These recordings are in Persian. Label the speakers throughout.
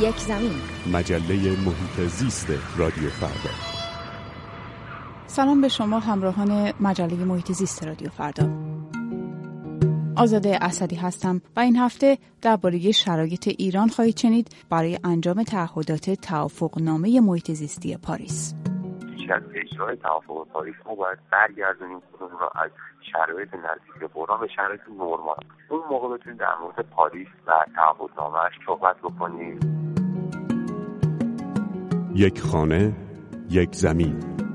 Speaker 1: یک زمین.
Speaker 2: مجله محیط زیست رادیو فردا.
Speaker 3: سلام به شما همراهان مجله محیط زیست رادیو فردا. آزاده اسدی هستم و این هفته درباره شرایط ایران خواهید شنید برای انجام تعهدات توافقنامه محیط زیستی پاریس.
Speaker 4: پیش از اجرای توافق پاریس ما باید برگردونیم خودمون را از شرایط نزدیک به بحران به شرایط نرمال. اون موقع بتونیم در مورد پاریس و تعهدنامهاش صحبت بکنیم.
Speaker 2: یک خانه یک زمین.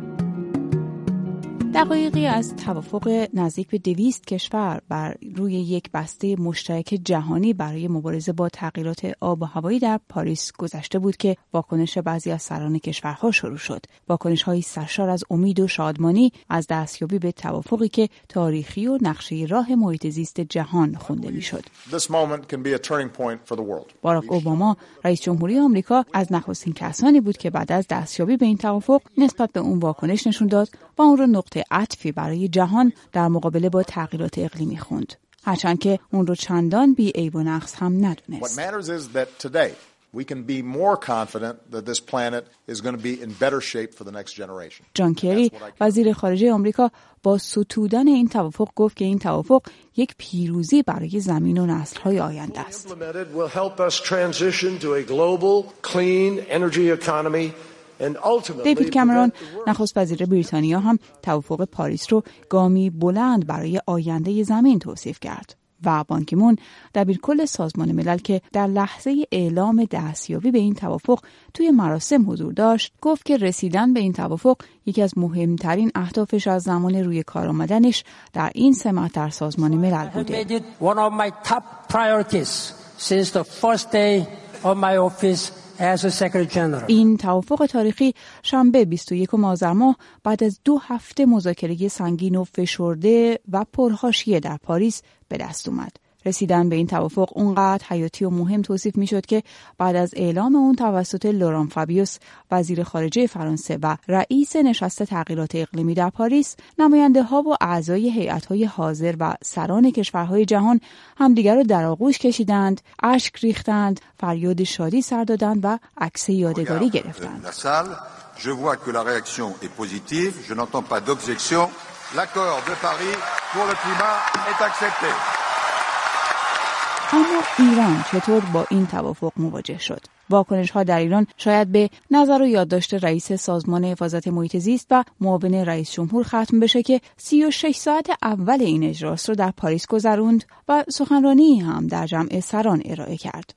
Speaker 3: دقایقی از توافق نزدیک به دویست کشور بر روی یک بسته مشترک جهانی برای مبارزه با تغییرات آب و هوایی در پاریس گذشته بود که واکنش بعضی از سران کشورها شروع شد. واکنش های سرشار از امید و شادمانی از دستیابی به توافقی که تاریخی و نقشه راه محیط زیست جهان خونده می‌شد. باراک اوباما رئیس جمهوری آمریکا از نخستین کسانی بود که بعد از دستیابی به این توافق نسبت به اون واکنش نشون داد و اون رو نقطه عطفی برای جهان در مقابله با تغییرات اقلیمی خوند هرچند که اون رو چندان بی عیب و نقص هم ندونست
Speaker 5: we can be more confident that this planet is going to be in better shape for the next generation.
Speaker 3: جان کری وزیر خارجه آمریکا با ستودن این توافق گفت که این توافق یک پیروزی برای زمین و نسل‌های آینده است. دیوید کمرون نخست وزیر بریتانیا هم توافق پاریس رو گامی بلند برای آینده زمین توصیف کرد. و بانکیمون دبیرکل سازمان ملل که در لحظه اعلام دستیابی به این توافق توی مراسم حضور داشت گفت که رسیدن به این توافق یکی از مهمترین اهدافش از زمان روی کار آمدنش در این سمت در سازمان ملل بوده این توافق تاریخی شنبه 21 آذر ماه بعد از دو هفته مذاکره سنگین و فشرده و پرهاشیه در پاریس به دست اومد. رسیدن به این توافق اونقدر حیاتی و مهم توصیف می شد که بعد از اعلام اون توسط لوران فابیوس وزیر خارجه فرانسه و رئیس نشست تغییرات اقلیمی در پاریس نماینده ها و اعضای هیئت های حاضر و سران کشورهای جهان همدیگر را در آغوش کشیدند اشک ریختند فریاد شادی سر دادند و عکس یادگاری گرفتند
Speaker 5: Je vois que la réaction est positive, je n'entends pas d'objection. L'accord de Paris pour le climat est accepté.
Speaker 3: اما ایران چطور با این توافق مواجه شد؟ واکنش ها در ایران شاید به نظر و یادداشت رئیس سازمان حفاظت محیط زیست و معاون رئیس جمهور ختم بشه که 36 ساعت اول این اجراست رو در پاریس گذروند و سخنرانی هم در جمع سران ارائه کرد.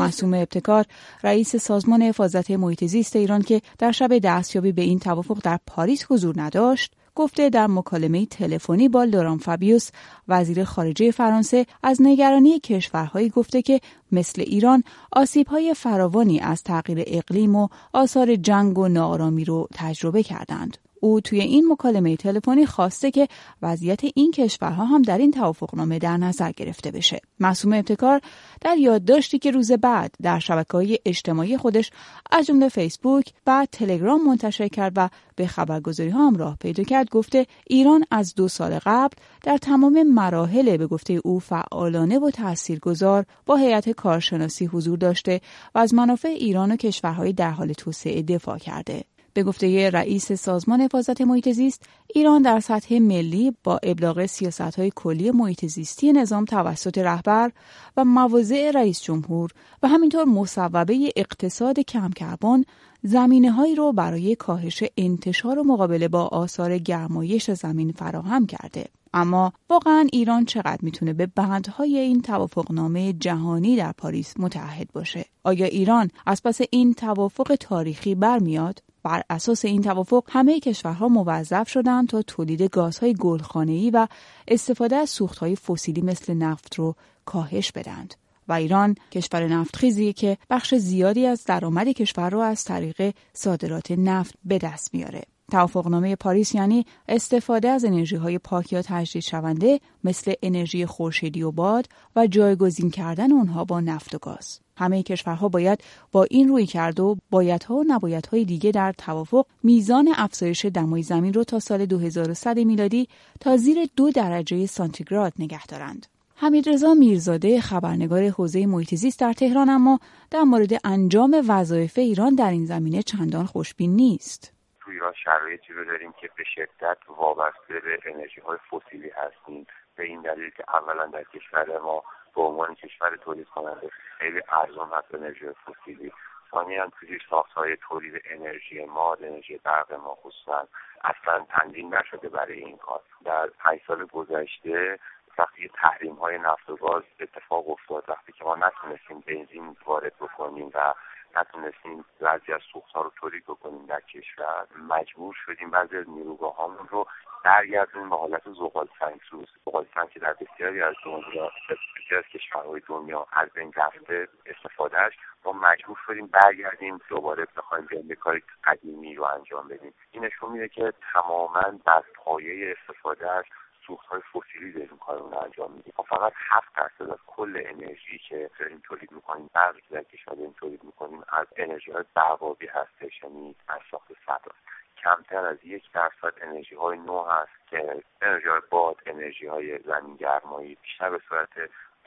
Speaker 3: معصوم ابتکار رئیس سازمان حفاظت محیط زیست ایران که در شب دستیابی به این توافق در پاریس حضور نداشت گفته در مکالمه تلفنی با لوران فابیوس وزیر خارجه فرانسه از نگرانی کشورهایی گفته که مثل ایران آسیبهای فراوانی از تغییر اقلیم و آثار جنگ و ناآرامی رو تجربه کردند. او توی این مکالمه تلفنی خواسته که وضعیت این کشورها هم در این توافقنامه در نظر گرفته بشه. معصوم ابتکار در یادداشتی که روز بعد در شبکه‌های اجتماعی خودش از جمله فیسبوک و تلگرام منتشر کرد و به خبرگزاری ها هم راه پیدا کرد گفته ایران از دو سال قبل در تمام مراحل به گفته او فعالانه و تاثیرگذار با هیئت کارشناسی حضور داشته و از منافع ایران و کشورهای در حال توسعه دفاع کرده. به گفته رئیس سازمان حفاظت محیط زیست ایران در سطح ملی با ابلاغ سیاست های کلی محیط زیستی نظام توسط رهبر و مواضع رئیس جمهور و همینطور مصوبه اقتصاد کم کربن زمینه هایی رو برای کاهش انتشار و مقابله با آثار گرمایش زمین فراهم کرده. اما واقعا ایران چقدر می‌تونه به بندهای این توافقنامه جهانی در پاریس متحد باشه؟ آیا ایران از پس این توافق تاریخی برمیاد؟ بر اساس این توافق همه کشورها موظف شدند تا تولید گازهای گلخانه‌ای و استفاده از سوختهای فسیلی مثل نفت رو کاهش بدند و ایران کشور نفتخیزی که بخش زیادی از درآمد کشور رو از طریق صادرات نفت به دست میاره. توافقنامه پاریس یعنی استفاده از انرژی های پاک یا تجدید شونده مثل انرژی خورشیدی و باد و جایگزین کردن اونها با نفت و گاز. همه کشورها باید با این روی کرد و بایدها و نبایدهای دیگه در توافق میزان افزایش دمای زمین رو تا سال 2100 میلادی تا زیر دو درجه سانتیگراد نگه دارند. حمیدرضا میرزاده خبرنگار حوزه محیط زیست در تهران اما در مورد انجام وظایف ایران در این زمینه چندان خوشبین نیست.
Speaker 4: تو ایران شرایطی رو داریم که به شدت وابسته به انرژی های فسیلی هستیم به این دلیل که اولا در کشور ما به عنوان کشور تولید کننده خیلی ارزان هست انرژی فسیلی. ثانیا تو زیر های تولید انرژی ما انرژی برق ما خصوصا اصلا تنظیم نشده برای این کار. در پنج سال گذشته وقتی تحریم های نفت و گاز اتفاق افتاد وقتی که ما نتونستیم بنزین وارد بکنیم و نتونستیم بعضی از سوخت ها رو تولید بکنیم در کشور مجبور شدیم بعضی از نیروگاه هامون رو برگردونیم به حالت زغال سنگسوز زغال سنگ که در بسیاری از دنیا بسیاری از کشورهای دنیا از بین رفته استفادهش ما مجبور شدیم برگردیم دوباره بخوایم به کار قدیمی رو انجام بدیم. این نشون میده که تماما بر پایه استفادهش سوخت های فسیلی داریم کار رو انجام میدیم. ما فقط هفت درصد از کل انرژی که داریم تولید می‌کنیم برقی که در کشور داریم تولید می‌کنیم از انرژی های برقابی هستش یعنی از ساخت صداست کمتر از یک درصد انرژی های نو هست که انرژی های باد انرژی های زمین گرمایی بیشتر به صورت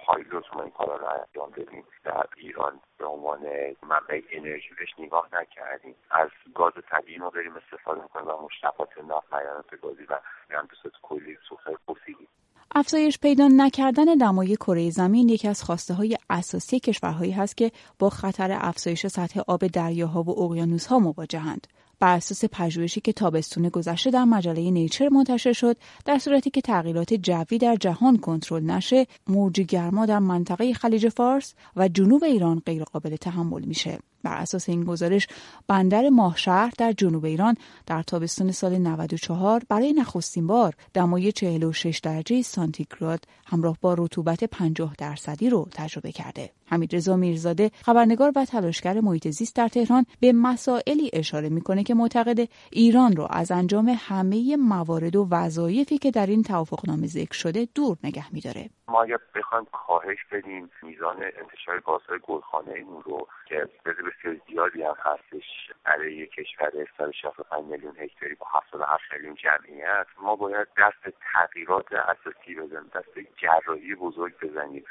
Speaker 4: پایلوت ما این کارا رو انجام بدیم در ایران به عنوان منبع انرژی بهش نگاه نکردیم. از گاز طبیعی ما بریم استفاده می‌کنیم و مشتقات نفت معدنات گازی و به کلی سوخت فسیلی
Speaker 3: افزایش پیدا نکردن دمای کره زمین یکی از خواسته های اساسی کشورهایی هست که با خطر افزایش سطح آب دریاها و اقیانوسها مواجهند. بر اساس پژوهشی که تابستون گذشته در مجله نیچر منتشر شد در صورتی که تغییرات جوی در جهان کنترل نشه موج گرما در منطقه خلیج فارس و جنوب ایران غیرقابل تحمل میشه بر اساس این گزارش بندر ماهشهر در جنوب ایران در تابستان سال 94 برای نخستین بار دمای 46 درجه سانتیگراد همراه با رطوبت 50 درصدی رو تجربه کرده. حمیدرضا میرزاده خبرنگار و تلاشگر محیط زیست در تهران به مسائلی اشاره می‌کنه که معتقد ایران رو از انجام همه موارد و وظایفی که در این توافقنامه ذکر شده دور نگه میداره.
Speaker 4: ما اگر بخوایم کاهش بدیم میزان انتشار گازهای گلخانه این رو که بسیار زیادی هم هستش برای کشور 165 میلیون هکتاری با 77 میلیون جمعیت ما باید دست تغییرات اساسی بزنیم دست جراحی بزرگ بزنیم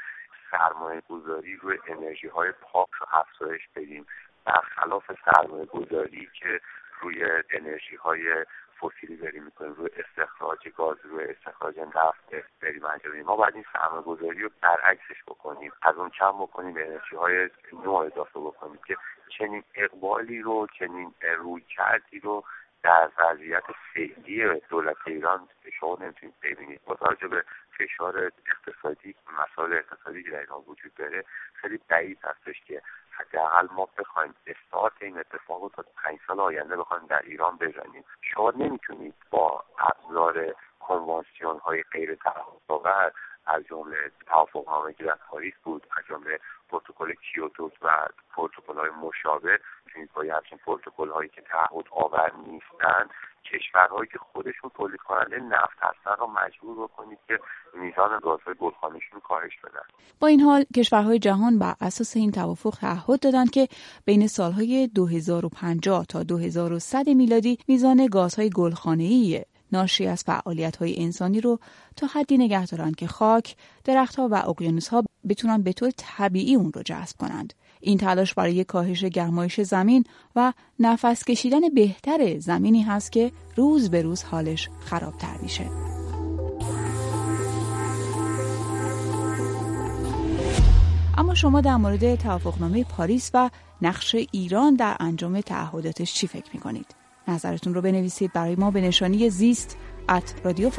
Speaker 4: سرمایه گذاری روی انرژی های پاک رو افزایش بدیم. برخلاف سرمایه گذاری که روی انرژی های فسیلی داریم می‌کنیم روی استخراج گاز روی استخراج نفت داریم انجام ما باید این سرمایه گذاری رو برعکسش بکنیم. از اون کم بکنیم به انرژی های نو اضافه بکنیم که چنین اقبالی رو چنین روی کردی رو در وضعیت فعلی دولت ایران شما نمی‌تونید ببینید. با توجه به فشار اقتصادی مسائل اقتصادی که در ایران وجود داره خیلی بعید هستش که حداقل ما بخوایم استارت این اتفاق رو تا پنج سال آینده بخوایم در ایران بزنیم. شما نمی‌تونید با ابزار کنوانسیون های غیر تعهد از جمله توافقنامه که در پاریس بود از جمله پروتکل کیوتو و پروتکل های مشابه می‌تونید با همچین پروتکل هایی که تعهد آور نیستند کشورهایی که خودشون تولید کننده نفت هستن رو مجبور بکنید که میزان گازهای گلخانه‌شون کاهش بدن
Speaker 3: با این حال کشورهای جهان بر اساس این توافق تعهد دادند که بین سالهای 2050 تا 2100 میلادی میزان گازهای گلخانه‌ای ناشی از فعالیت های انسانی رو تا حدی نگه دارند که خاک، درختها و اقیانوس ها بتونن به طور طبیعی اون رو جذب کنند. این تلاش برای کاهش گرمایش زمین و نفس کشیدن بهتر زمینی هست که روز به روز حالش خرابتر میشه. اما شما در مورد توافقنامه پاریس و نقش ایران در انجام تعهداتش چی فکر می‌کنید؟ نظرتون رو بنویسید برای ما به نشانی زیست at رادیو